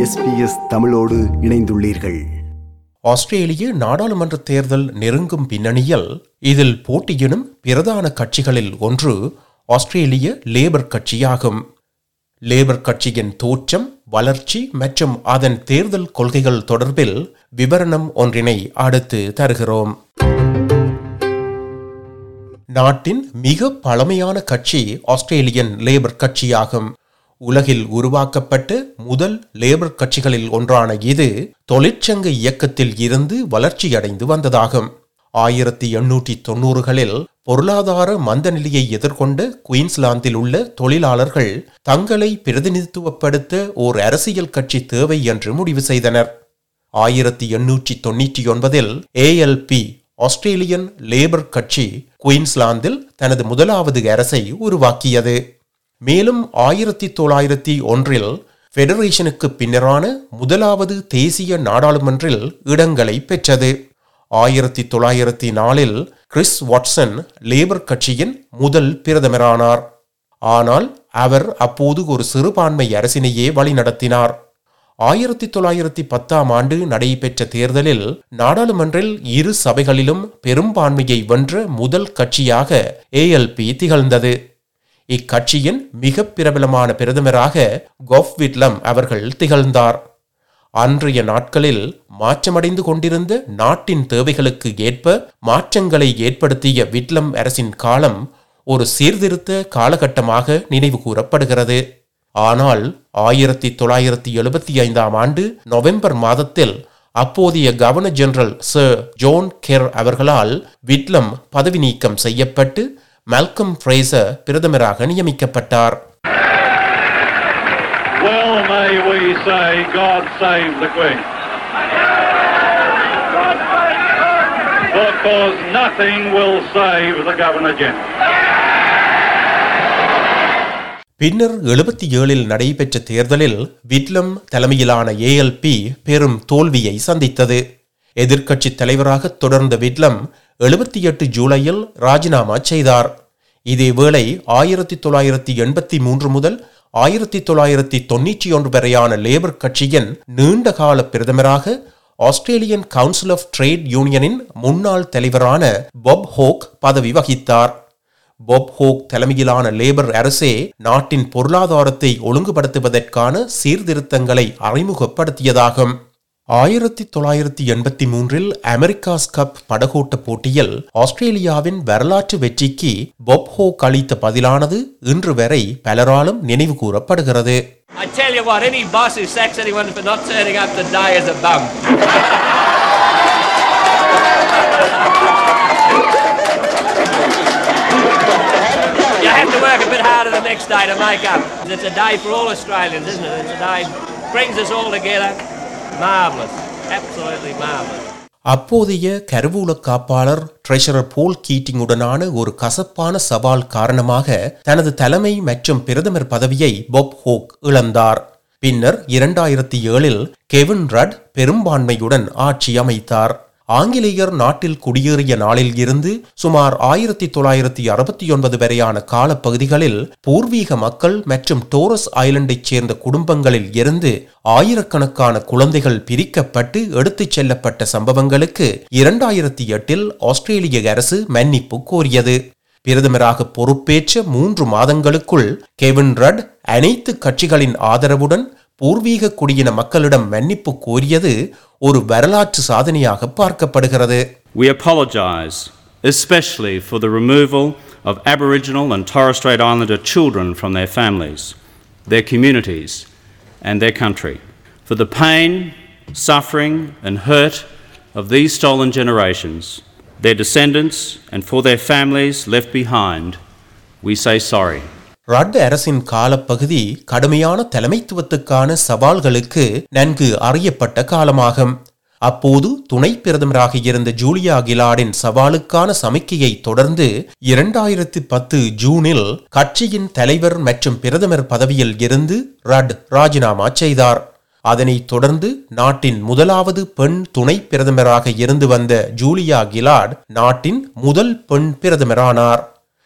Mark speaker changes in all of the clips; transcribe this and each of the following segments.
Speaker 1: SBS தமிழோடு இணைந்துள்ளீர்கள்.
Speaker 2: ஆஸ்திரேலிய நாடாளுமன்ற தேர்தல் நெருங்கும் பின்னணியில் இதில் போட்டியிடும் பிரதான கட்சிகளில் ஒன்று ஆஸ்திரேலிய லேபர் கட்சியாகும். லேபர் கட்சியின் தோற்றம் வளர்ச்சி மற்றும் அதன் தேர்தல் கொள்கைகள் தொடர்பில் விவரணம் ஒன்றினை அடுத்து தருகிறோம். நாட்டின் மிக பழமையான கட்சி ஆஸ்திரேலியன் லேபர் கட்சியாகும். உலகில் உருவாக்கப்பட்ட முதல் லேபர் கட்சிகளில் ஒன்றான இது தொழிற்சங்க இயக்கத்தில் இருந்து வளர்ச்சியடைந்து வந்ததாகும். ஆயிரத்தி எண்ணூற்றி தொன்னூறுகளில் பொருளாதார மந்தநிலையை எதிர்கொண்ட குயின்ஸ்லாந்தில் உள்ள தொழிலாளர்கள் தங்களை பிரதிநிதித்துவப்படுத்த ஓர் அரசியல் கட்சி தேவை என்று முடிவு செய்தனர். ஆயிரத்தி எண்ணூற்றி தொன்னூற்றி ஒன்பதில் ஏஎல்பி ஆஸ்திரேலியன் லேபர் கட்சி குயின்ஸ்லாந்தில் தனது முதலாவது அரசை உருவாக்கியது. மேலும் ஆயிரத்தி தொள்ளாயிரத்தி ஒன்றில் ஃபெடரேஷனுக்கு பின்னரான முதலாவது தேசிய நாடாளுமன்றில் இடங்களை பெற்றது. ஆயிரத்தி தொள்ளாயிரத்தி நாலில் கிறிஸ் வாட்சன் லேபர் கட்சியின் முதல் பிரதமரானார். ஆனால் அவர் அப்போது ஒரு சிறுபான்மை அரசினையே வழிநடத்தினார். ஆயிரத்தி தொள்ளாயிரத்தி பத்தாம் ஆண்டு நடைபெற்ற தேர்தலில் நாடாளுமன்றில் இரு சபைகளிலும் பெரும்பான்மையை வென்ற முதல் கட்சியாக ஏஎல்பி திகழ்ந்தது. இக்கட்சியின் மிக பிரபலமான பிரதமராக கோஃப் விட்லம் அவர்கள் திகழ்ந்தார். அன்றைய நாட்களில் மாற்றமடைந்து கொண்டிருந்த நாட்டின் தேவைகளுக்கு ஏற்ப மாற்றங்களை ஏற்படுத்திய விட்லம் அரசின் காலம் ஒரு சீர்திருத்த காலகட்டமாக நினைவு கூறப்படுகிறது. ஆனால் ஆயிரத்தி தொள்ளாயிரத்தி எழுபத்தி ஐந்தாம் ஆண்டு நவம்பர் மாதத்தில் அப்போதைய governor general sir John Kerr அவர்களால் விட்லம் பதவி நீக்கம் செய்யப்பட்டு மால்கம் ஃப்ரேசர் பிரதமராக நியமிக்கப்பட்டார்
Speaker 3: Well, may we say, God save the Queen. Because nothing will save the Governor General.
Speaker 2: பின்னர் எழுபத்தி ஏழில் நடைபெற்ற தேர்தலில் விட்லம் தலைமையிலான ஏஎல்பி பெரும் தோல்வியை சந்தித்தது எதிர்க்கட்சி தலைவராக தொடர்ந்த விட்லம் எழுபத்தி எட்டு ஜூலையில் ராஜினாமா செய்தார் இதேவேளை ஆயிரத்தி தொள்ளாயிரத்தி எண்பத்தி மூன்று முதல் ஆயிரத்தி தொள்ளாயிரத்தி தொன்னூற்றி ஒன்று வரையான லேபர் கட்சியின் நீண்டகால பிரதமராக ஆஸ்திரேலியன் கவுன்சில் ஆஃப் ட்ரேட் யூனியனின் முன்னாள் தலைவரான பொப் ஹோக் பதவி வகித்தார். பொப் ஹோக் தலைமையிலான லேபர் அரசே நாட்டின் பொருளாதாரத்தை ஒழுங்குபடுத்துவதற்கான சீர்திருத்தங்களை அறிமுகப்படுத்தியதாகும். ஆயிரத்தி தொள்ளாயிரத்தி எண்பத்தி மூன்றில் அமெரிக்காஸ் கப் படகோட்ட போட்டியில் ஆஸ்திரேலியாவின் வரலாற்று வெற்றிக்கு பொப் ஹோக் அளித்த பதிலானது இன்று வரை பலராலும் நினைவு கூறப்படுகிறது
Speaker 4: Next day to make up. It's a day brings us all together. Absolutely
Speaker 2: அப்போதைய கருவூல காப்பாளர் ட்ரெஷரர் போல் கீட்டிங்குடனான ஒரு கசப்பான சவால் காரணமாக தனது தலைமை மற்றும் பிரதமர் பதவியை பொப் ஹோக் இழந்தார். பின்னர் இரண்டாயிரத்தி ஏழில் கெவின் ரட் பெரும்பான்மையுடன் ஆட்சி அமைத்தார். ஆங்கிலேயர் நாட்டில் குடியேறிய நாளில் இருந்து சுமார் ஆயிரத்தி தொள்ளாயிரத்தி அறுபத்தி ஒன்பது வரையான காலப்பகுதிகளில் பூர்வீக மக்கள் மற்றும் டோரஸ் ஐலண்டைச் சேர்ந்த குடும்பங்களில் இருந்து ஆயிரக்கணக்கான குழந்தைகள் பிரிக்கப்பட்டு எடுத்துச் செல்லப்பட்ட சம்பவங்களுக்கு இரண்டாயிரத்தி எட்டில் ஆஸ்திரேலிய அரசு மன்னிப்பு கோரியது. பிரதமராக பொறுப்பேற்ற மூன்று மாதங்களுக்குள் கெவின் ரட் அனைத்து கட்சிகளின் ஆதரவுடன் பூர்வீக குடியின மக்களிடம் மன்னிப்பு கோரியது ஒரு வரலாற்று சாதனையாக பார்க்கப்படுகிறது
Speaker 5: We apologise, especially for the removal of Aboriginal and Torres Strait Islander children from their families, their communities, and their country, for the pain, suffering, and hurt of these stolen generations, their descendants, and for their families left behind. We say sorry.
Speaker 2: ரட் அரசின் காலப்பகுதி கடுமையான தலைமைத்துவத்துக்கான சவால்களுக்கு நன்கு அறியப்பட்ட காலமாகும். அப்போது துணை பிரதமராக இருந்த ஜூலியா கிலாடின் சவாலுக்கான சமிக்கையை தொடர்ந்து இரண்டாயிரத்தி பத்து ஜூனில் கட்சியின் தலைவர் மற்றும் பிரதமர் பதவியில் இருந்து ரட் ராஜினாமா செய்தார். அதனைத் தொடர்ந்து நாட்டின் முதலாவது பெண் துணை பிரதமராக இருந்து வந்த ஜூலியா கிலார்ட் நாட்டின் முதல் பெண் பிரதமரானார்.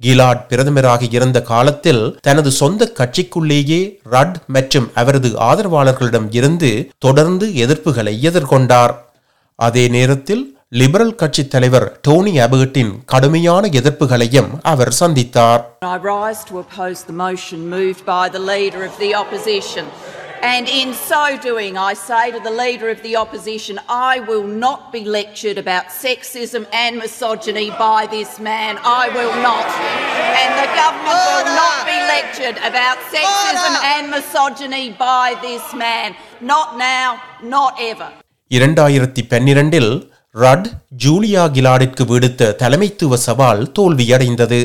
Speaker 2: கிலாட் பிரதமராக இருந்த காலத்தில் தனது சொந்த கட்சிக்குள்ளேயே ரட் மற்றும் அவரது ஆதரவாளர்களிடம் இருந்து தொடர்ந்து எதிர்ப்புகளை எதிர்கொண்டார் அதே நேரத்தில் லிபரல் கட்சி தலைவர் டோனி அபர்ட்டின் கடுமையான எதிர்ப்புகளையும் அவர் சந்தித்தார்
Speaker 6: I rise to oppose the motion moved by the Leader of the Opposition. And in so doing, I say to the Leader of the Opposition, I will not be lectured about sexism and misogyny by this man. I will not. And the government will not be lectured about sexism and misogyny by this man. Not now, not ever.
Speaker 2: இரண்டாயிரத்தி பன்னிரண்டில் ரட் Julia கிலாடிற்கு விடுத்த தலைமைத்துவ சவால் தோல்வியடைந்தது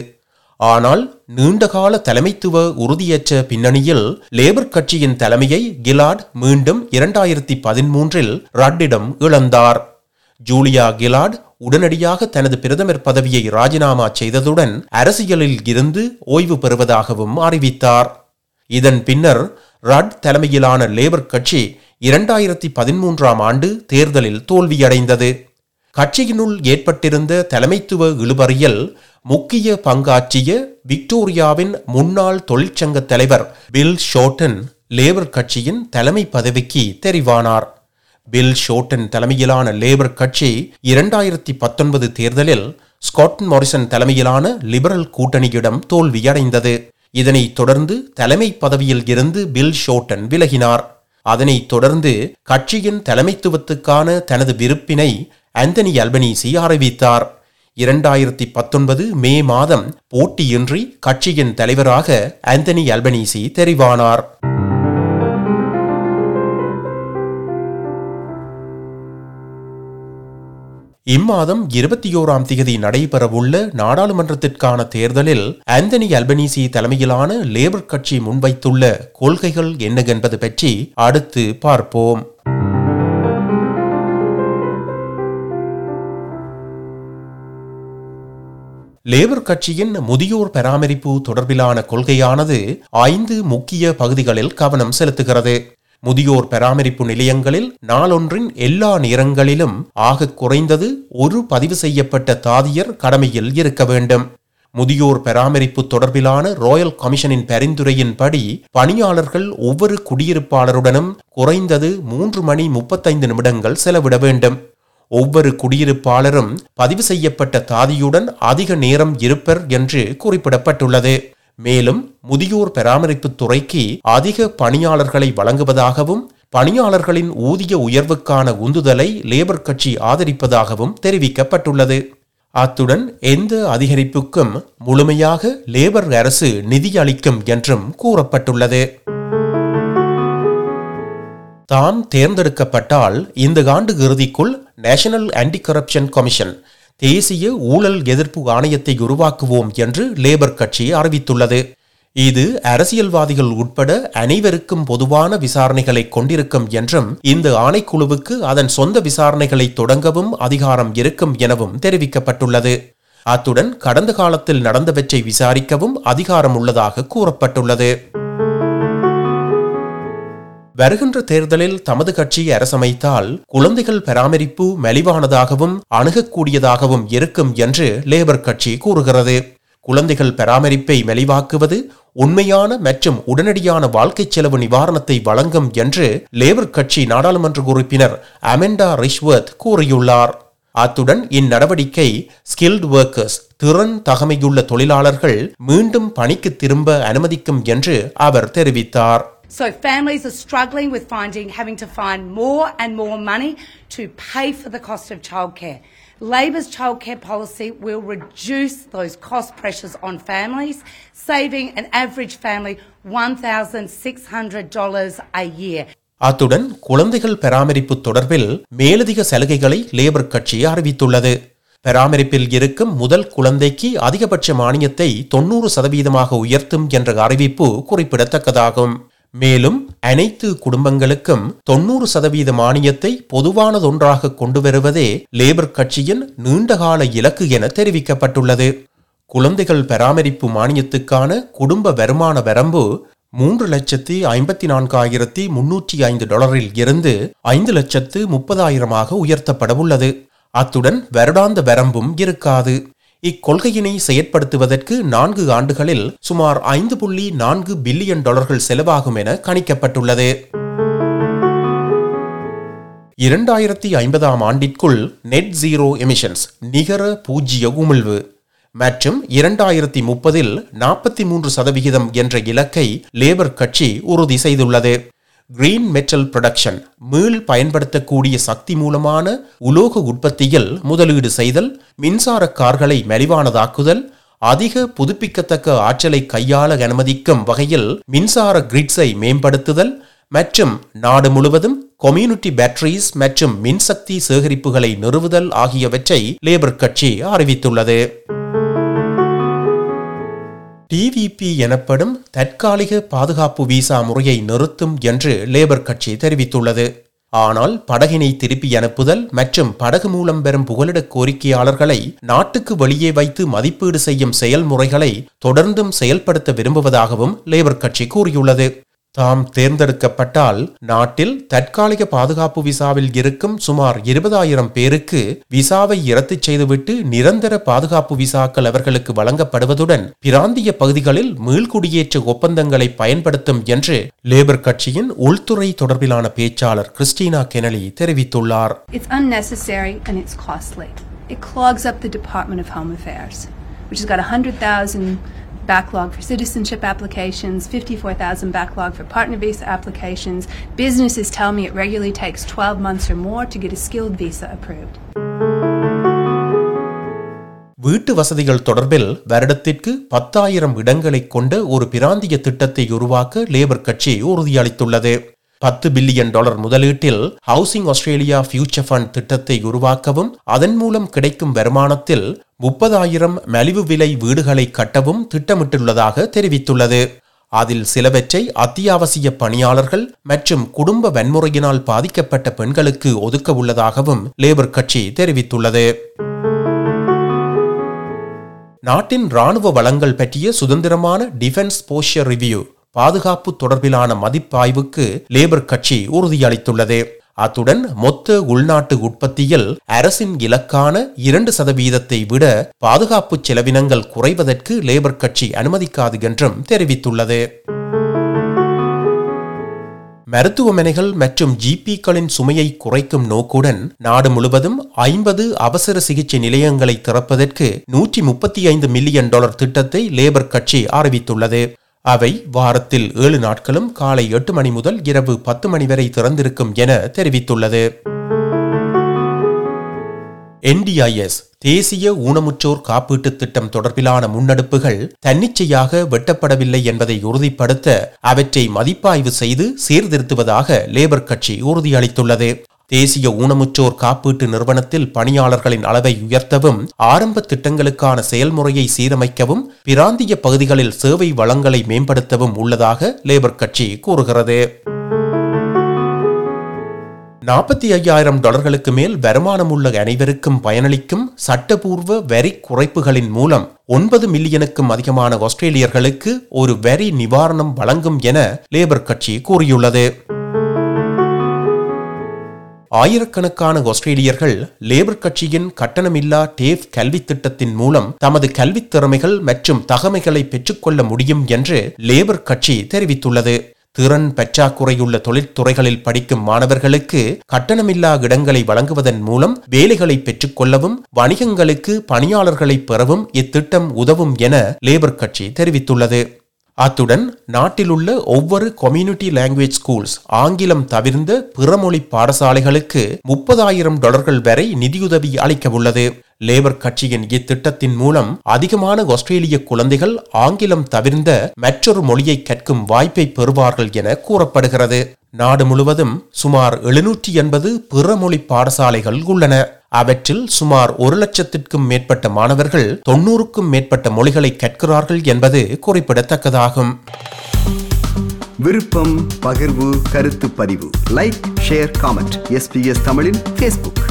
Speaker 2: ஆனால் நீண்டகால தலைமைத்துவ உறுதியற்ற பின்னணியில் லேபர் கட்சியின் தலைமையை கிலாட் மீண்டும் இரண்டாயிரத்தி பதிமூன்றில் ரட்டிடம் இழந்தார். ஜூலியா கிலாட் உடனடியாக தனது பிரதமர் பதவியை ராஜினாமா செய்ததுடன் அரசியலில் இருந்து ஓய்வு பெறுவதாகவும் அறிவித்தார். இதன் பின்னர் ரட் தலைமையிலான லேபர் கட்சி இரண்டாயிரத்தி பதிமூன்றாம் ஆண்டு தேர்தலில் தோல்வியடைந்தது. கட்சியினுள் ஏற்பட்டிருந்த தலைமைத்துவ இழுபறியில் முக்கிய பங்காற்றிய விக்டோரியாவின் முன்னாள் தொழிற்சங்க தலைவர் பில் ஷோட்டன் லேபர் கட்சியின் தலைமை பதவிக்கு தெரிவானார். பில் ஷோட்டன் தலைமையிலான லேபர் கட்சி இரண்டாயிரத்தி பத்தொன்பது தேர்தலில் ஸ்காட் மாரிசன் தலைமையிலான லிபரல் கூட்டணியிடம் தோல்வியடைந்தது. இதனைத் தொடர்ந்து தலைமை பதவியில் இருந்து பில் ஷோட்டன் விலகினார். அதனைத் தொடர்ந்து கட்சியின் தலைமைத்துவத்துக்கான தனது விருப்பினை ஆந்தனி அல்பனீசி அறிவித்தார். இரண்டாயிரத்தி பத்தொன்பது மே மாதம் போட்டியின்றி கட்சியின் தலைவராக ஆந்தனி அல்பனீசி தெரிவானார். இம்மாதம் இருபத்தி ஓராம் தேதி நடைபெறவுள்ள நாடாளுமன்றத்திற்கான தேர்தலில் ஆந்தனி அல்பனீசி தலைமையிலான லேபர் கட்சி முன்வைத்துள்ள கொள்கைகள் என்னவென்பது பற்றி அடுத்து பார்ப்போம். லேபர் கட்சியின் முதியோர் பராமரிப்பு தொடர்பிலான கொள்கையானது ஐந்து முக்கிய பகுதிகளில் கவனம் செலுத்துகிறது. முதியோர் பராமரிப்பு நிலையங்களில் நாளொன்றின் எல்லா நேரங்களிலும் ஆக குறைந்தது ஒரு பதிவு செய்யப்பட்ட தாதியர் கடமையில் இருக்க வேண்டும். முதியோர் பராமரிப்பு தொடர்பிலான ராயல் கமிஷனின் பரிந்துரையின்படி பணியாளர்கள் ஒவ்வொரு குடியிருப்பாளருடனும் குறைந்தது மூன்று மணி முப்பத்தைந்து நிமிடங்கள் செலவிட வேண்டும். ஒவ்வொரு குடியிருப்பாளரும் பதிவு செய்யப்பட்ட தாதியுடன் அதிக நேரம் இருப்பர் என்று குறிப்பிடப்பட்டுள்ளது. மேலும் முதியோர் பராமரிப்பு துறைக்கு அதிக பணியாளர்களை வழங்குவதாகவும் பணியாளர்களின் ஊதிய உயர்வுக்கான உந்துதலை லேபர் கட்சி ஆதரிப்பதாகவும் தெரிவிக்கப்பட்டுள்ளது. அத்துடன் எந்த அதிகரிப்புக்கும் முழுமையாக லேபர் அரசு நிதியளிக்கும் என்றும் கூறப்பட்டுள்ளது. தாம் தேர்ந்தெடுக்கப்பட்டால் இந்த ஆண்டு இறுதிக்குள் நேஷனல் ஆன்டி கரப்ஷன் கமிஷன் தேசிய ஊழல் எதிர்ப்பு ஆணையத்தை உருவாக்குவோம் என்று லேபர் கட்சி அறிவித்துள்ளது. இது அரசியல்வாதிகள் உட்பட அனைவருக்கும் பொதுவான விசாரணைகளை கொண்டிருக்கும் என்றும் இந்த ஆணைக்குழுவுக்கு அதன் சொந்த விசாரணைகளை தொடங்கவும் அதிகாரம் இருக்கும் எனவும் தெரிவிக்கப்பட்டுள்ளது. அத்துடன் கடந்த காலத்தில் நடந்தவற்றை விசாரிக்கவும் அதிகாரம் உள்ளதாக கூறப்பட்டுள்ளது. வருகின்ற தேர்தலில் தமது கட்சி அரசமைத்தால் குழந்தைகள் பராமரிப்பு மலிவானதாகவும் அணுகக்கூடியதாகவும் இருக்கும் என்று லேபர் கட்சி கூறுகிறது. குழந்தைகள் பராமரிப்பை மெலிவாக்குவது உண்மையான மற்றும் உடனடியான வாழ்க்கை செலவு நிவாரணத்தை வழங்கும் என்று லேபர் கட்சி நாடாளுமன்ற உறுப்பினர் அமெண்டா ரிஷ்வர்த் கூறியுள்ளார். அத்துடன் இந்நடவடிக்கை ஸ்கில்ட் ஒர்க்கர்ஸ் திறன் தகமையுள்ள தொழிலாளர்கள் மீண்டும் பணிக்கு திரும்ப அனுமதிக்கும் என்று அவர் தெரிவித்தார்.
Speaker 7: So families are struggling with finding, having to find more and more money to pay for the cost of childcare. Labor's childcare policy will reduce those cost pressures on families, saving an average family $1,600 a year.
Speaker 2: அத்துடன் குழந்தைகள் பராமரிப்பு தொடர்பில் மேலதிக சலுகைகளை labour கட்சி அறிவித்துள்ளது பராமரிப்பில் இருக்கும் முதல் குழந்தைக்கு அதிகபட்ச மானியத்தை தொன்னூறு சதவீதமாக உயர்த்தும் என்ற அறிவிப்பு குறிப்பிடத்தக்கதாகும் மேலும் அனைத்து குடும்பங்களுக்கும் தொன்னூறு சதவீத மானியத்தை பொதுவானதொன்றாக கொண்டு வருவதே லேபர் கட்சியின் நீண்டகால இலக்கு என தெரிவிக்கப்பட்டுள்ளது. குழந்தைகள் பராமரிப்பு மானியத்துக்கான குடும்ப வருமான வரம்பு மூன்று லட்சத்தி ஐம்பத்தி நான்காயிரத்தி முன்னூற்றி ஐந்து டாலரில் இருந்து ஐந்து லட்சத்து முப்பதாயிரமாக உயர்த்தப்படவுள்ளது. அத்துடன் வருடாந்த வரம்பும் இருக்காது. இக்கொள்கையினை செயற்படுத்துவதற்கு நான்கு ஆண்டுகளில் சுமார் ஐந்து புள்ளி நான்கு பில்லியன் டாலர்கள் செலவாகும் என கணிக்கப்பட்டுள்ளது. இரண்டாயிரத்தி ஐம்பதாம் ஆண்டிற்குள் நெட் ஜீரோ எமிஷன்ஸ் நிகர பூஜ்ஜிய உமிழ்வு மற்றும் இரண்டாயிரத்தி முப்பதில் நாற்பத்தி மூன்று சதவிகிதம் என்ற இலக்கை லேபர் கட்சி உறுதி செய்துள்ளது. கிரீன் மெட்டல் ப்ரொடக்ஷன் மீள் பயன்படுத்தக்கூடிய சக்தி மூலமான உலோக உற்பத்தியில் முதலீடு செய்தல் மின்சார கார்களை மலிவானதாக்குதல் அதிக புதுப்பிக்கத்தக்க ஆற்றலை கையாள அனுமதிக்கும் வகையில் மின்சார கிரிட்ஸை மேம்படுத்துதல் மற்றும் நாடு முழுவதும் கம்யூனிட்டி பேட்டரிஸ் மற்றும் மின்சக்தி சேகரிப்புகளை நிறுவுதல் ஆகியவற்றை லேபர் கட்சி அறிவித்துள்ளது. டிவிபி எனப்படும் தற்காலிக பாதுகாப்பு விசா முறையை நிறுத்தும் என்று லேபர் கட்சி தெரிவித்துள்ளது. ஆனால் படகினை திருப்பி அனுப்புதல் மற்றும் படகு மூலம் பெறும் புகலிட கோரிக்கையாளர்களை நாட்டுக்கு வெளியே வைத்து மதிப்பீடு செய்யும் செயல்முறைகளை தொடர்ந்தும் செயல்படுத்த விரும்புவதாகவும் லேபர் கட்சி கூறியுள்ளது. தாம் தேர்ந்தெடுக்கப்பட்டால் நாட்டில் தற்காலிக பாதுகாப்பு விசாவில் இருக்கும் சுமார் இருபதாயிரம் பேருக்கு விசாவை இரத்து செய்துவிட்டு நிரந்தர பாதுகாப்பு விசாக்கள் அவர்களுக்கு வழங்கப்படுவதுடன் பிராந்திய பகுதிகளில் மீள்குடியேற்ற ஒப்பந்தங்களை பயன்படுத்தும் என்று லேபர் கட்சியின் உள்துறை தொடர்பிலான பேச்சாளர் கிறிஸ்டினா கெனலி தெரிவித்துள்ளார்.
Speaker 8: It clogs up the Department of Home Affairs, which has got 100,000 backlog for citizenship applications, 54,000 backlog for partner visa applications. Businesses tell me it regularly takes 12 months or more to get a skilled visa approved.
Speaker 2: வீட்டு வசதிகள் தொடர்பில் வருடத்திற்கு பத்தாயிரம் இடங்களை கொண்ட ஒரு பிராந்திய திட்டத்தை உருவாக்க லேபர் கட்சி உறுதியளித்துள்ளது பத்து பில்லியன் டாலர் முதலீட்டில் ஹவுசிங் ஆஸ்திரேலியா ஃபியூச்சர் ஃபண்ட் திட்டத்தை உருவாக்கவும் அதன் மூலம் கிடைக்கும் வருமானத்தில் முப்பதாயிரம் மலிவு விலை வீடுகளை கட்டவும் திட்டமிட்டுள்ளதாக தெரிவித்துள்ளது. அதில் சிலவற்றை அத்தியாவசிய பணியாளர்கள் மற்றும் குடும்ப வன்முறையினால் பாதிக்கப்பட்ட பெண்களுக்கு ஒதுக்க உள்ளதாகவும் லேபர் கட்சி தெரிவித்துள்ளது. நாட்டின் ராணுவ வளங்கள் பற்றிய சுதந்திரமான டிஃபென்ஸ் போஷர் ரிவ்யூ. பாதுகாப்பு தொடர்பிலான மதிப்பாய்வுக்கு லேபர் கட்சி உறுதியளித்துள்ளது. அத்துடன் மொத்த உள்நாட்டு உற்பத்தியில் அரசின் இலக்கான இரண்டு சதவீதத்தை விட பாதுகாப்பு செலவினங்கள் குறைவதற்கு லேபர் கட்சி அனுமதிக்காது என்றும் தெரிவித்துள்ளது. மருத்துவமனைகள் மற்றும் ஜிபிக்களின் சுமையை குறைக்கும் நோக்குடன் நாடு முழுவதும் ஐம்பது அவசர சிகிச்சை நிலையங்களை திறப்பதற்கு நூற்றி முப்பத்தி ஐந்து மில்லியன் டாலர் திட்டத்தை லேபர் கட்சி அறிவித்துள்ளது. அவை வாரத்தில் ஏழு நாட்களும் காலை எட்டு மணி முதல் இரவு பத்து மணி வரை திறந்திருக்கும் என தெரிவித்துள்ளது. என்டிஐஎஸ் தேசிய ஊனமுற்றோர் காப்பீட்டுத் திட்டம் தொடர்பிலான முன்னெடுப்புகள் தன்னிச்சையாக வெட்டப்படவில்லை என்பதை உறுதிப்படுத்த அவற்றை மதிப்பாய்வு செய்து சீர்திருத்துவதாக லேபர் கட்சி உறுதியளித்துள்ளது. தேசிய ஊனமுற்றோர் காப்பீட்டு நிறுவனத்தில் பணியாளர்களின் அளவை உயர்த்தவும் ஆரம்ப திட்டங்களுக்கான செயல்முறையை சீரமைக்கவும் பிராந்திய பகுதிகளில் சேவை வளங்களை மேம்படுத்தவும் உள்ளதாக லேபர் கட்சி கூறுகிறது. நாற்பத்தி ஐயாயிரம் டாலர்களுக்கு மேல் வருமானம் உள்ள அனைவருக்கும் பயனளிக்கும் சட்டபூர்வ வரி குறைப்புகளின் மூலம் ஒன்பது மில்லியனுக்கும் அதிகமான ஆஸ்திரேலியர்களுக்கு ஒரு வரி நிவாரணம் வழங்கும் என லேபர் கட்சி கூறியுள்ளது. ஆயிரக்கணக்கான ஆஸ்திரேலியர்கள் லேபர் கட்சியின் கட்டணமில்லா டேஃப் கல்வித் திட்டத்தின் மூலம் தமது கல்வித் திறமைகள் மற்றும் தகமைகளை பெற்றுக்கொள்ள முடியும் என்று லேபர் கட்சி தெரிவித்துள்ளது. திறன் பற்றாக்குறையுள்ள தொழிற்துறைகளில் படிக்கும் மாணவர்களுக்கு கட்டணமில்லா இடங்களை வழங்குவதன் மூலம் வேலைகளை பெற்றுக்கொள்ளவும் வணிகங்களுக்கு பணியாளர்களை பெறவும் இத்திட்டம் உதவும் என லேபர் கட்சி தெரிவித்துள்ளது. அத்துடன் நாட்டிலுள்ள ஒவ்வொரு கம்யூனிட்டி லாங்குவேஜ் ஸ்கூல்ஸ் ஆங்கிலம் தவிர்ந்த பிறமொழி பாடசாலைகளுக்கு முப்பதாயிரம் டாலர்கள் வரை நிதியுதவி அளிக்க உள்ளது லேபர் கட்சியின் இத்திட்டத்தின் மூலம் அதிகமான ஆஸ்திரேலிய குழந்தைகள் ஆங்கிலம் தவிர்ந்த மற்றொரு மொழியை கற்கும் வாய்ப்பை பெறுவார்கள் என கூறப்படுகிறது. நாடு முழுவதும் சுமார் எழுநூற்றி எண்பது பிறமொழி பாடசாலைகள் உள்ளன. அவற்றில் சுமார் ஒரு லட்சத்திற்கும் மேற்பட்ட மாணவர்கள் தொன்னூறுக்கும் மேற்பட்ட மொழிகளை கற்கிறார்கள் என்பது குறிப்பிடத்தக்கதாகும்.
Speaker 1: விருப்பம் பகிர்வு கருத்து பதிவு. லைக் ஷேர் காமெண்ட் எஸ்பிஎஸ் தமிழின் ஃபேஸ்புக்